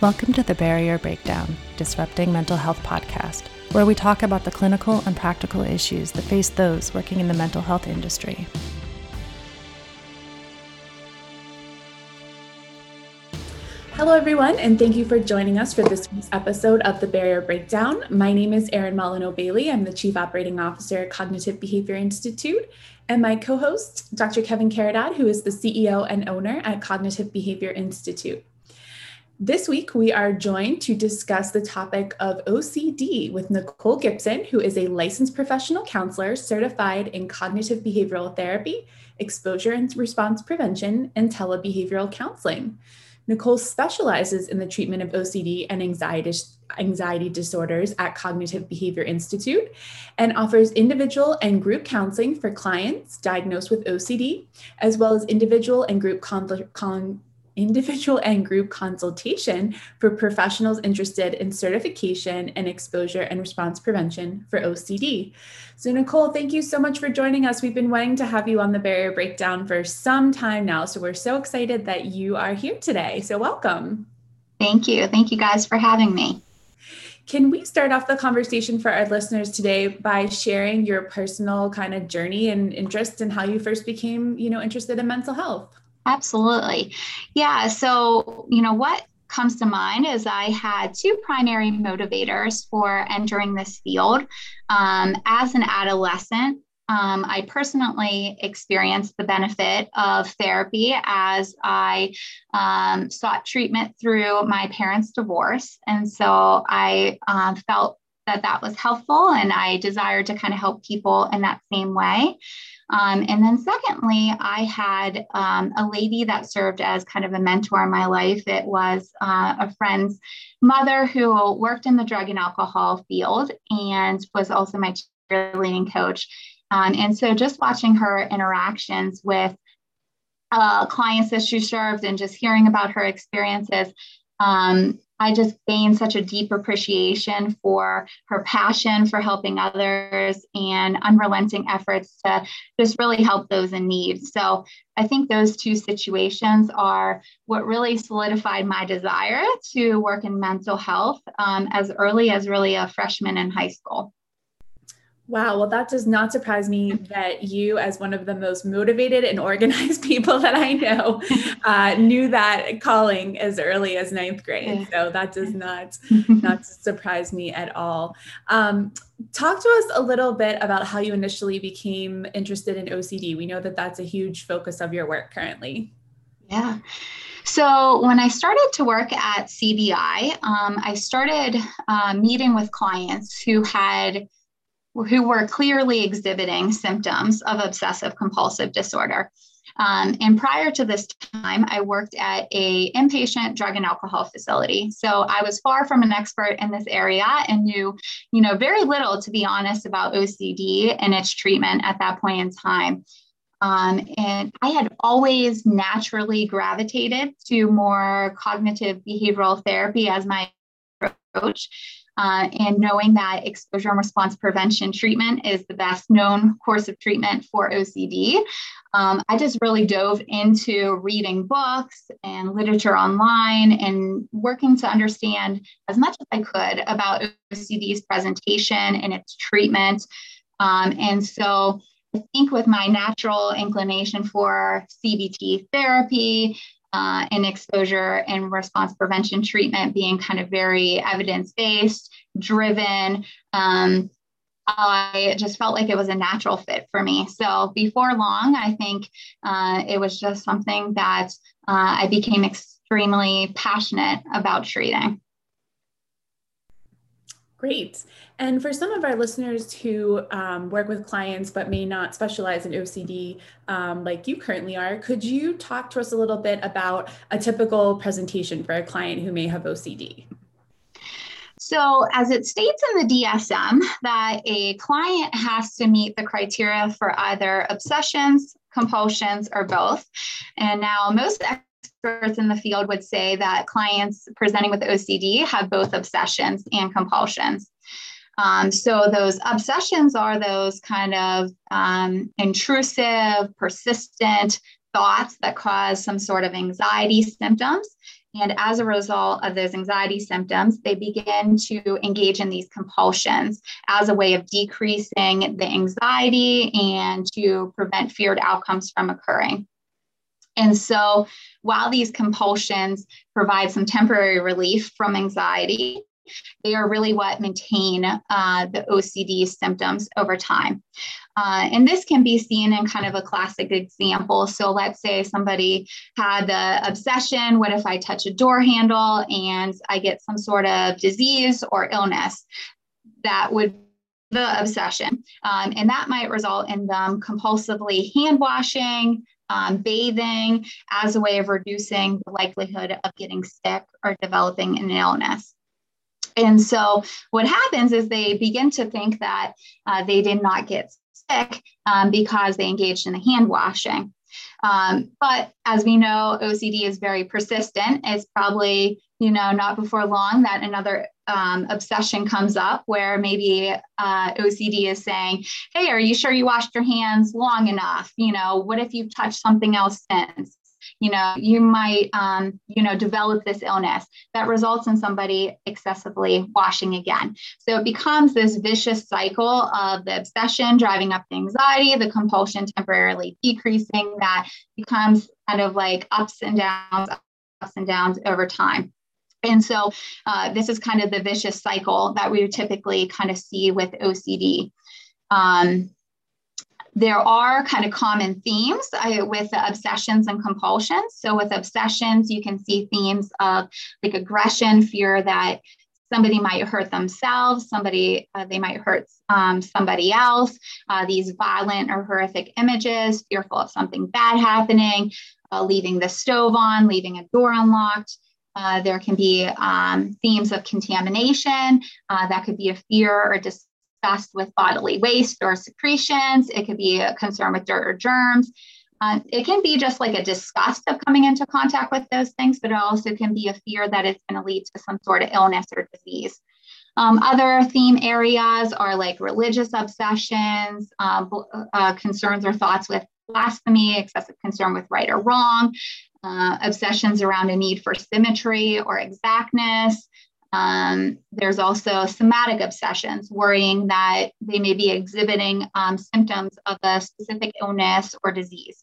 Welcome to the Barrier Breakdown Disrupting Mental Health podcast, where we talk about the clinical and practical issues that face those working in the mental health industry. Hello, everyone, and thank you for joining us for this week's episode of the Barrier Breakdown. My name is Erin Molyneux Bailey. I'm the Chief Operating Officer at Cognitive Behavior Institute, and my co host, Dr. Kevin Caridad, who is the CEO and owner at Cognitive Behavior Institute. This week, we are joined to discuss the topic of OCD with Nicole Gibson, who is a licensed professional counselor certified in cognitive behavioral therapy, exposure and response prevention, and telebehavioral counseling. Nicole specializes in the treatment of OCD and anxiety, anxiety disorders at Cognitive Behavior Institute and offers individual and group counseling for clients diagnosed with OCD, as well as individual and group con- con- individual and group consultation for professionals interested in certification and exposure and response prevention for OCD. So, Nicole, thank you so much for joining us. We've been wanting to have you on the barrier breakdown for some time now. So, we're so excited that you are here today. So, welcome. Thank you. Thank you guys for having me. Can we start off the conversation for our listeners today by sharing your personal kind of journey and interest in how you first became, you know, interested in mental health? Absolutely. Yeah. So, you know, what comes to mind is I had two primary motivators for entering this field. Um, as an adolescent, um, I personally experienced the benefit of therapy as I um, sought treatment through my parents' divorce. And so I uh, felt that that was helpful and I desired to kind of help people in that same way. Um, and then, secondly, I had um, a lady that served as kind of a mentor in my life. It was uh, a friend's mother who worked in the drug and alcohol field and was also my cheerleading coach. Um, and so, just watching her interactions with uh, clients that she served and just hearing about her experiences um, I just gained such a deep appreciation for her passion for helping others and unrelenting efforts to just really help those in need. So I think those two situations are what really solidified my desire to work in mental health um, as early as really a freshman in high school. Wow, well, that does not surprise me that you, as one of the most motivated and organized people that I know, uh, knew that calling as early as ninth grade. So that does not not surprise me at all. Um, talk to us a little bit about how you initially became interested in OCD. We know that that's a huge focus of your work currently. Yeah. So when I started to work at CBI, um, I started uh, meeting with clients who had who were clearly exhibiting symptoms of obsessive compulsive disorder. Um, and prior to this time, I worked at a inpatient drug and alcohol facility. So I was far from an expert in this area and knew, you know, very little, to be honest, about OCD and its treatment at that point in time. Um, and I had always naturally gravitated to more cognitive behavioral therapy as my approach uh, and knowing that exposure and response prevention treatment is the best known course of treatment for OCD, um, I just really dove into reading books and literature online and working to understand as much as I could about OCD's presentation and its treatment. Um, and so I think with my natural inclination for CBT therapy uh, and exposure and response prevention treatment being kind of very evidence based, driven. Um, I just felt like it was a natural fit for me. So before long, I think uh, it was just something that uh, I became extremely passionate about treating. Great. And for some of our listeners who um, work with clients but may not specialize in OCD um, like you currently are, could you talk to us a little bit about a typical presentation for a client who may have OCD? So, as it states in the DSM, that a client has to meet the criteria for either obsessions, compulsions, or both. And now, most experts in the field would say that clients presenting with OCD have both obsessions and compulsions. Um, so those obsessions are those kind of um, intrusive, persistent thoughts that cause some sort of anxiety symptoms. And as a result of those anxiety symptoms, they begin to engage in these compulsions as a way of decreasing the anxiety and to prevent feared outcomes from occurring. And so, while these compulsions provide some temporary relief from anxiety, they are really what maintain uh, the OCD symptoms over time. Uh, and this can be seen in kind of a classic example. So let's say somebody had the obsession what if I touch a door handle and I get some sort of disease or illness? That would the obsession. Um, and that might result in them compulsively hand washing, um, bathing as a way of reducing the likelihood of getting sick or developing an illness. And so what happens is they begin to think that uh, they did not get sick um, because they engaged in the hand washing. Um, but as we know, OCD is very persistent. It's probably, you know, not before long that another um, obsession comes up where maybe uh, OCD is saying, Hey, are you sure you washed your hands long enough? You know, what if you've touched something else since? you know you might um, you know develop this illness that results in somebody excessively washing again so it becomes this vicious cycle of the obsession driving up the anxiety the compulsion temporarily decreasing that becomes kind of like ups and downs ups and downs over time and so uh, this is kind of the vicious cycle that we typically kind of see with OCD. Um, there are kind of common themes uh, with the obsessions and compulsions. So with obsessions, you can see themes of like aggression, fear that somebody might hurt themselves, somebody uh, they might hurt um, somebody else. Uh, these violent or horrific images, fearful of something bad happening, uh, leaving the stove on, leaving a door unlocked. Uh, there can be um, themes of contamination. Uh, that could be a fear or disgust with bodily waste or secretions. It could be a concern with dirt or germs. Uh, it can be just like a disgust of coming into contact with those things, but it also can be a fear that it's going to lead to some sort of illness or disease. Um, other theme areas are like religious obsessions, um, uh, concerns or thoughts with blasphemy, excessive concern with right or wrong, uh, obsessions around a need for symmetry or exactness, um, there's also somatic obsessions, worrying that they may be exhibiting um, symptoms of a specific illness or disease.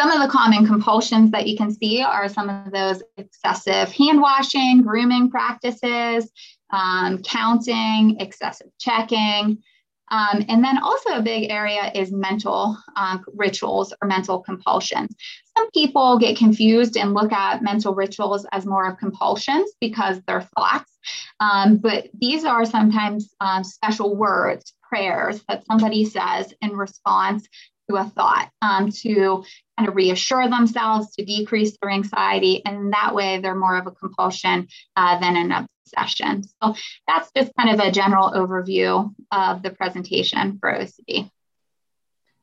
Some of the common compulsions that you can see are some of those excessive hand washing, grooming practices, um, counting, excessive checking, um, and then also a big area is mental um, rituals or mental compulsions. Some people get confused and look at mental rituals as more of compulsions because they're thoughts. Um, but these are sometimes um, special words, prayers that somebody says in response to a thought um, to kind of reassure themselves, to decrease their anxiety. And that way they're more of a compulsion uh, than an obsession. So that's just kind of a general overview of the presentation for OCD.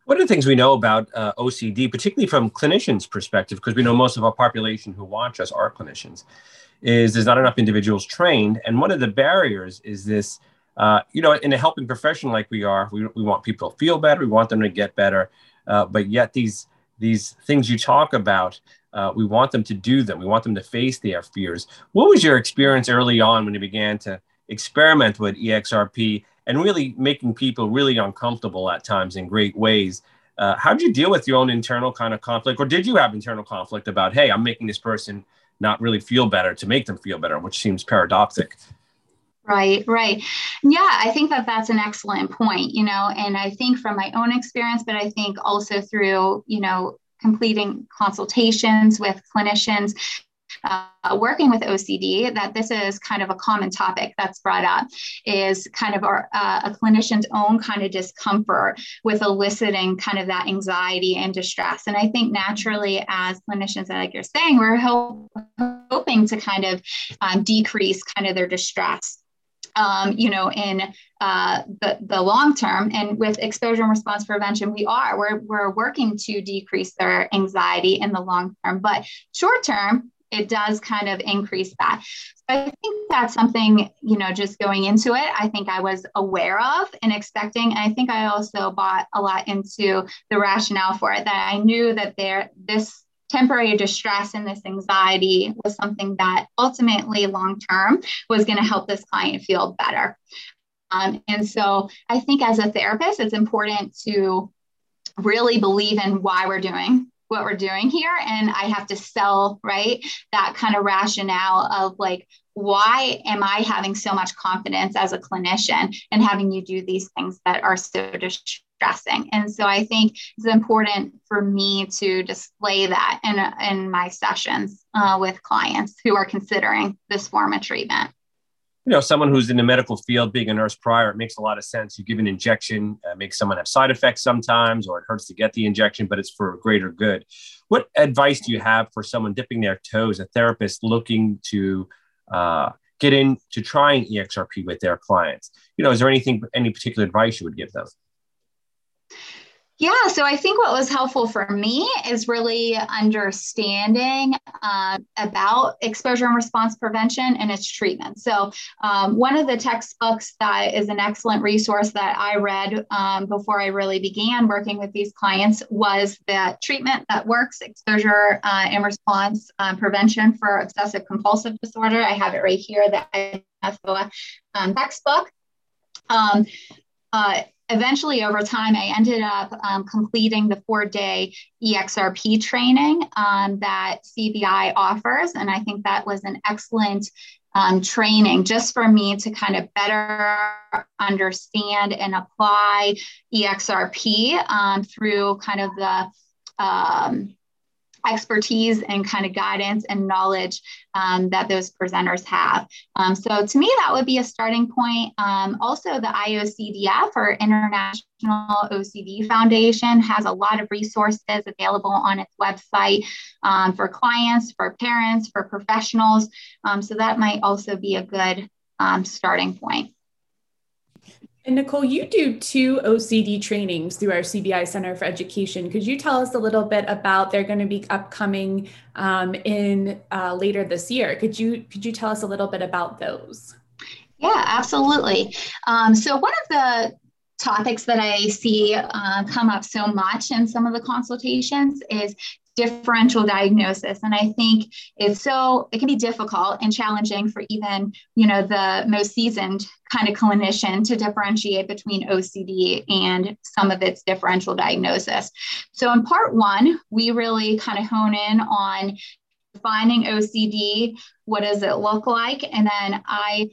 One of the things we know about uh, OCD, particularly from clinicians' perspective, because we know most of our population who watch us are clinicians, is there's not enough individuals trained. And one of the barriers is this uh, you know, in a helping profession like we are, we, we want people to feel better, we want them to get better, uh, but yet these these things you talk about, uh, we want them to do them. We want them to face their fears. What was your experience early on when you began to experiment with EXRP and really making people really uncomfortable at times in great ways? Uh, how did you deal with your own internal kind of conflict, or did you have internal conflict about, hey, I'm making this person not really feel better to make them feel better, which seems paradoxic? Right, right. Yeah, I think that that's an excellent point, you know, and I think from my own experience, but I think also through, you know, completing consultations with clinicians uh, working with OCD, that this is kind of a common topic that's brought up, is kind of our, uh, a clinician's own kind of discomfort with eliciting kind of that anxiety and distress. And I think naturally, as clinicians, like you're saying, we're hoping to kind of um, decrease kind of their distress um, you know, in uh, the, the long term. And with exposure and response prevention, we are, we're, we're working to decrease their anxiety in the long term. But short term, it does kind of increase that. So I think that's something, you know, just going into it, I think I was aware of and expecting. And I think I also bought a lot into the rationale for it that I knew that there, this temporary distress and this anxiety was something that ultimately long term was going to help this client feel better. Um, and so I think as a therapist, it's important to really believe in why we're doing what we're doing here. And I have to sell, right, that kind of rationale of like, why am I having so much confidence as a clinician and having you do these things that are so And so I think it's important for me to display that in, in my sessions uh, with clients who are considering this form of treatment you know, someone who's in the medical field, being a nurse prior, it makes a lot of sense. You give an injection, uh, makes someone have side effects sometimes, or it hurts to get the injection, but it's for greater good. What advice do you have for someone dipping their toes, a therapist looking to uh, get into trying EXRP with their clients? You know, is there anything, any particular advice you would give them? Yeah, so I think what was helpful for me is really understanding uh, about exposure and response prevention and its treatment. So, um, one of the textbooks that is an excellent resource that I read um, before I really began working with these clients was the treatment that works exposure uh, and response um, prevention for obsessive compulsive disorder. I have it right here, the um, textbook. Eventually over time i ended up um, completing the four day exrp training um, that cbi offers and i think that was an excellent um, training just for me to kind of better understand and apply exrp um, through kind of the um, expertise and kind of guidance and knowledge um, that those presenters have. Um, so to me, that would be a starting point. Um, also, the IOCDF or International OCD Foundation has a lot of resources available on its website um, for clients, for parents, for professionals. Um, so that might also be a good um, starting point. And Nicole, you do two OCD trainings through our CBI Center for Education. Could you tell us a little bit about they're going to be upcoming um, in uh, later this year? Could you could you tell us a little bit about those? Yeah, absolutely. Um, so one of the topics that I see uh, come up so much in some of the consultations is differential diagnosis. And i think it's so it can be difficult and challenging for even you know the most seasoned kind of clinician to differentiate between ocd and some of its differential diagnosis. So in part one we really kind of hone in on defining ocd what does it look like? And then i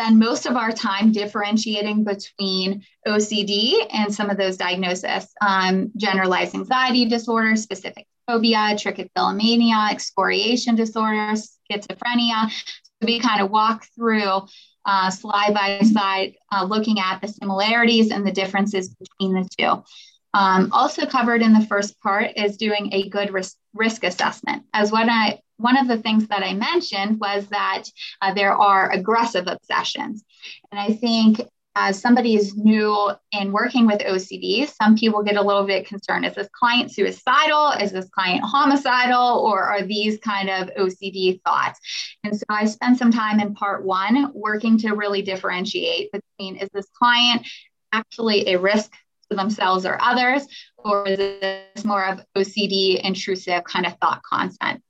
spend most of our time differentiating between OCD and some of those diagnoses, um, generalized anxiety disorder, specific phobia, trichotillomania, excoriation disorder, schizophrenia. So we kind of walk through uh, slide by slide, uh, looking at the similarities and the differences between the two. Um, also covered in the first part is doing a good risk, risk assessment. As what I one of the things that I mentioned was that uh, there are aggressive obsessions. And I think as somebody is new in working with OCD, some people get a little bit concerned. Is this client suicidal? Is this client homicidal? Or are these kind of OCD thoughts? And so I spent some time in part one working to really differentiate between is this client actually a risk to themselves or others, or is this more of OCD intrusive kind of thought content?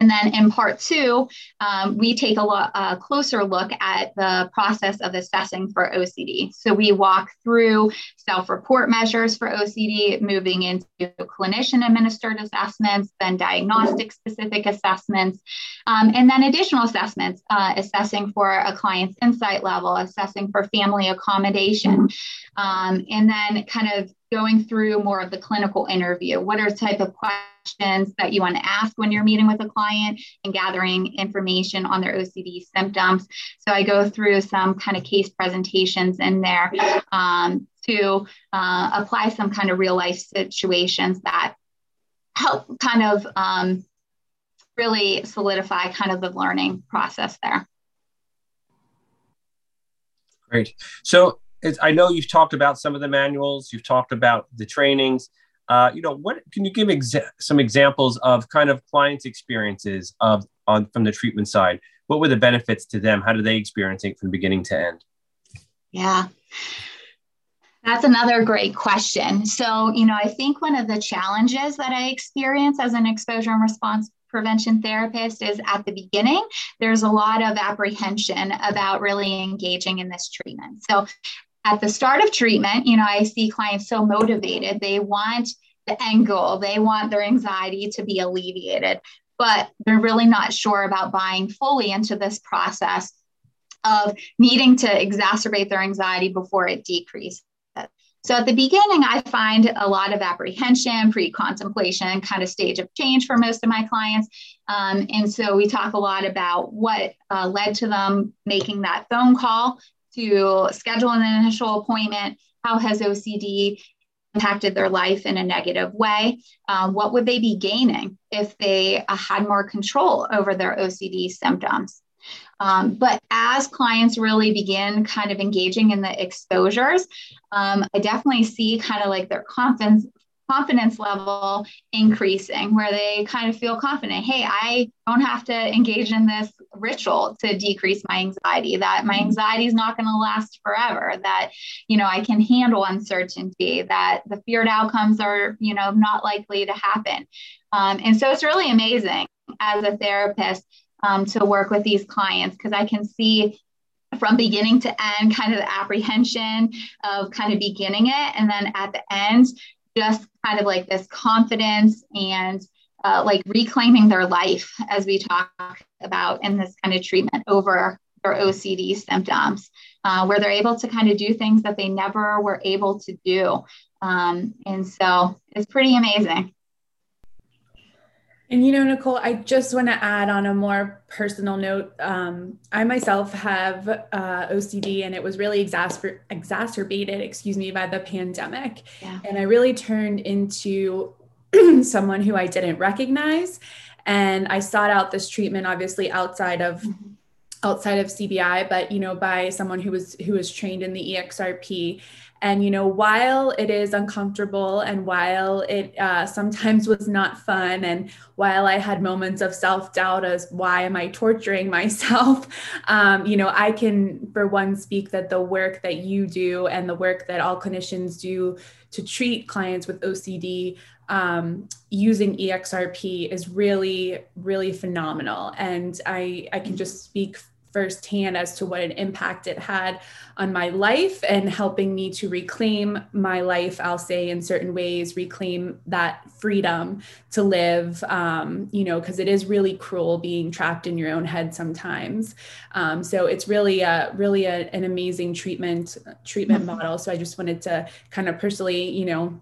And then in part two, um, we take a, lo- a, closer look at the process of assessing for OCD. So we walk through self report measures for OCD, moving into clinician administered assessments, then diagnostic specific assessments, um, and then additional assessments, uh, assessing for a client's insight level, assessing for family accommodation, um, and then kind of going through more of the clinical interview. What are type of questions that you want to ask when you're meeting with a client and gathering information on their OCD symptoms? So I go through some kind of case presentations in there um, to uh, apply some kind of real life situations that help kind of um, really solidify kind of the learning process there. Great. So I know you've talked about some of the manuals, you've talked about the trainings. Uh, you know, what can you give exa- some examples of kind of clients' experiences of on from the treatment side? What were the benefits to them? How did they experience it from beginning to end? Yeah. That's another great question. So, you know, I think one of the challenges that I experience as an exposure and response prevention therapist is at the beginning, there's a lot of apprehension about really engaging in this treatment. So, at the start of treatment, you know, I see clients so motivated. They want the end goal, they want their anxiety to be alleviated, but they're really not sure about buying fully into this process of needing to exacerbate their anxiety before it decreases. So at the beginning, I find a lot of apprehension, pre contemplation, kind of stage of change for most of my clients. Um, and so we talk a lot about what uh, led to them making that phone call to schedule an initial appointment. How has OCD impacted their life in a negative way? Um, what would they be gaining if they uh, had more control over their OCD symptoms? Um, but as clients really begin kind of engaging in the exposures, um, I definitely see kind of like their confidence confidence level increasing where they kind of feel confident hey i don't have to engage in this ritual to decrease my anxiety that my anxiety is not going to last forever that you know i can handle uncertainty that the feared outcomes are you know not likely to happen um, and so it's really amazing as a therapist um, to work with these clients because I can see from beginning to end kind of the apprehension of kind of beginning it. And then at the end, just kind of like this confidence and uh, like reclaiming their life as we talk about in this kind of treatment over their OCD symptoms, uh, where they're able to kind of do things that they never were able to do. Um, and so it's pretty amazing. And you know, Nicole, I just want to add on a more personal note. Um, I myself have uh, OCD, and it was really exasper- exacerbated, excuse me, by the pandemic. Yeah. And I really turned into someone who I didn't recognize, and I sought out this treatment, obviously outside of. Mm-hmm. outside of CBI but you know by someone who was who was trained in the EXRP and, you know, while it is uncomfortable and while it uh, sometimes was not fun, and while I had moments of self doubt as why am I torturing myself, um, you know, I can, for one, speak that the work that you do and the work that all clinicians do to treat clients with OCD um, using EXRP is really, really phenomenal. And I, I can just speak firsthand as to what an impact it had on my life and helping me to reclaim my life i'll say in certain ways reclaim that freedom to live um, you know because it is really cruel being trapped in your own head sometimes um, so it's really a really a, an amazing treatment treatment mm-hmm. model so i just wanted to kind of personally you know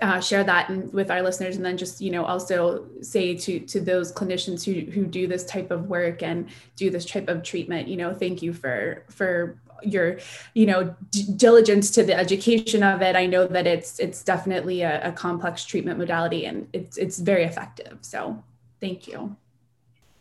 uh, share that with our listeners and then just you know also say to to those clinicians who who do this type of work and do this type of treatment you know thank you for for your you know d- diligence to the education of it. I know that it's it's definitely a, a complex treatment modality and it's it's very effective. So thank you.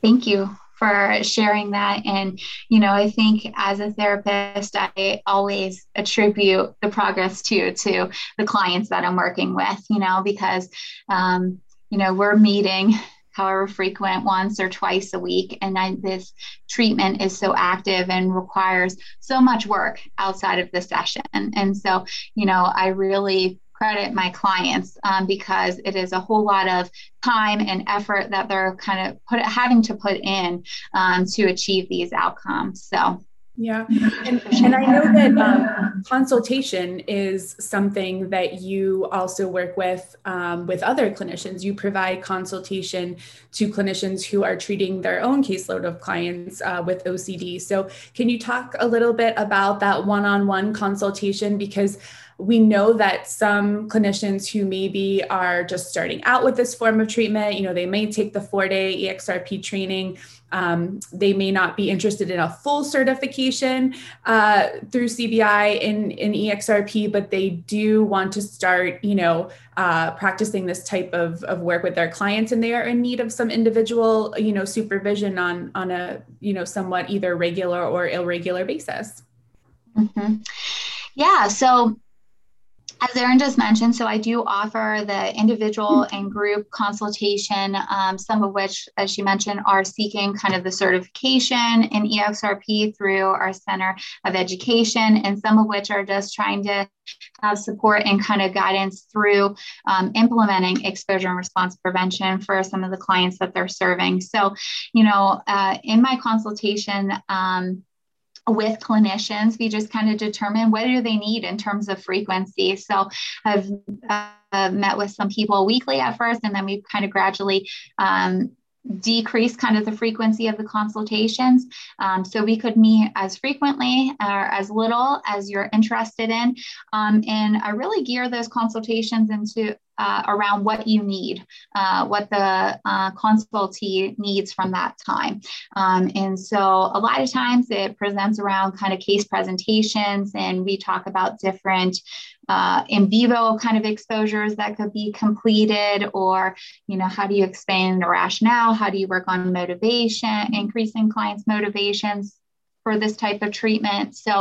Thank you for sharing that. And, you know, I think as a therapist, I always attribute the progress to to the clients that I'm working with, you know, because um, you know, we're meeting however frequent once or twice a week and I, this treatment is so active and requires so much work outside of the session and so you know i really credit my clients um, because it is a whole lot of time and effort that they're kind of put having to put in um, to achieve these outcomes. So. Yeah. And, and I know that um, consultation is something that you also work with um, with other clinicians. You provide consultation to clinicians who are treating their own caseload of clients uh, with OCD. So, can you talk a little bit about that one on one consultation? Because we know that some clinicians who maybe are just starting out with this form of treatment, you know, they may take the four day EXRP training. Um, they may not be interested in a full certification uh, through CBI in, in EXRP, but they do want to start, you know, uh, practicing this type of, of work with their clients, and they are in need of some individual, you know, supervision on on a, you know, somewhat either regular or irregular basis. Mm-hmm. Yeah. So As Erin just mentioned, so I do offer the individual and group consultation, um, some of which, as she mentioned, are seeking kind of the certification in EXRP through our Center of Education, and some of which are just trying to have support and kind of guidance through um, implementing exposure and response prevention for some of the clients that they're serving. So, you know, uh, in my consultation, um, with clinicians we just kind of determine what do they need in terms of frequency so i've uh, met with some people weekly at first and then we've kind of gradually um, decrease kind of the frequency of the consultations. Um, so we could meet as frequently or as little as you're interested in. Um, and I really gear those consultations into uh, around what you need, uh, what the uh, consultee needs from that time. Um, and so a lot of times it presents around kind of case presentations, and we talk about different uh, in vivo kind of exposures that could be completed or you know how do you expand the rationale how do you work on motivation increasing clients motivations for this type of treatment so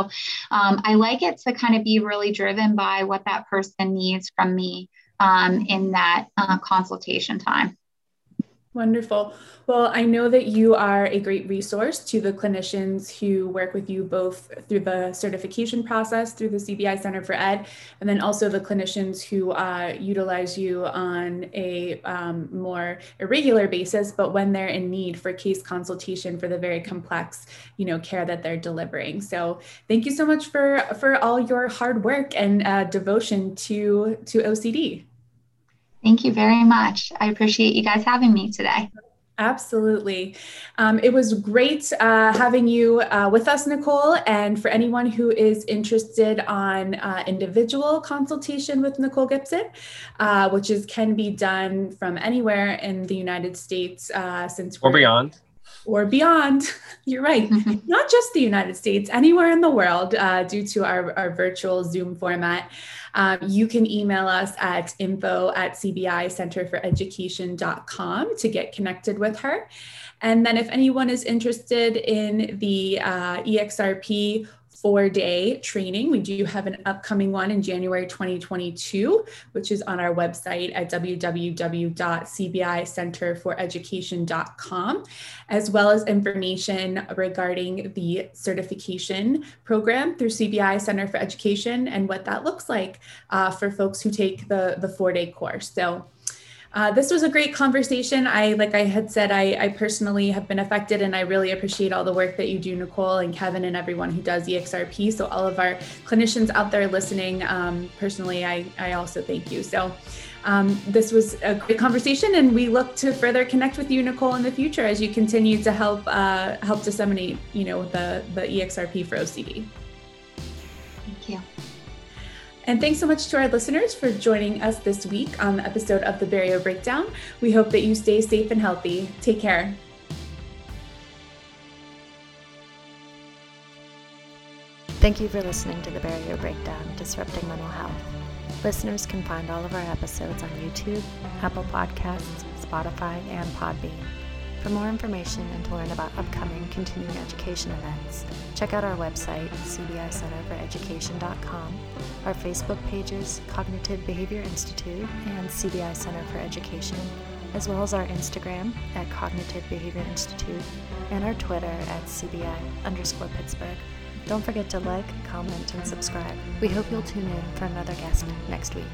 um, i like it to kind of be really driven by what that person needs from me um, in that uh, consultation time Wonderful. Well, I know that you are a great resource to the clinicians who work with you both through the certification process through the CBI Center for Ed, and then also the clinicians who uh, utilize you on a um, more irregular basis, but when they're in need for case consultation for the very complex, you know, care that they're delivering. So, thank you so much for for all your hard work and uh, devotion to to OCD. Thank you very much. I appreciate you guys having me today. Absolutely. Um, it was great uh, having you uh, with us, Nicole. And for anyone who is interested on uh, individual consultation with Nicole Gibson, uh, which is can be done from anywhere in the United States uh, since or beyond. Or beyond. You're right. Not just the United States, anywhere in the world, uh, due to our, our virtual Zoom format. Um, you can email us at info at cbicenterforeducation.com to get connected with her. And then if anyone is interested in the uh, EXRP four day training. We do have an upcoming one in January 2022, which is on our website at www.cbicenterforeducation.com, as well as information regarding the certification program through CBI Center for Education and what that looks like uh, for folks who take the, the four day course. So uh, this was a great conversation. I, like I had said, I, I, personally have been affected, and I really appreciate all the work that you do, Nicole and Kevin, and everyone who does EXRP. So, all of our clinicians out there listening, um, personally, I, I also thank you. So, um, this was a great conversation, and we look to further connect with you, Nicole, in the future as you continue to help uh, help disseminate, you know, the the EXRP for OCD. And thanks so much to our listeners for joining us this week on the episode of The Barrier Breakdown. We hope that you stay safe and healthy. Take care. Thank you for listening to The Barrier Breakdown Disrupting Mental Health. Listeners can find all of our episodes on YouTube, Apple Podcasts, Spotify, and Podbean. For more information and to learn about upcoming continuing education events, check out our website, cbicenterforeducation.com, our Facebook pages, Cognitive Behavior Institute and CBI Center for Education, as well as our Instagram at Cognitive Behavior Institute and our Twitter at CBI underscore Pittsburgh. Don't forget to like, comment, and subscribe. We hope you'll tune in for another guest next week.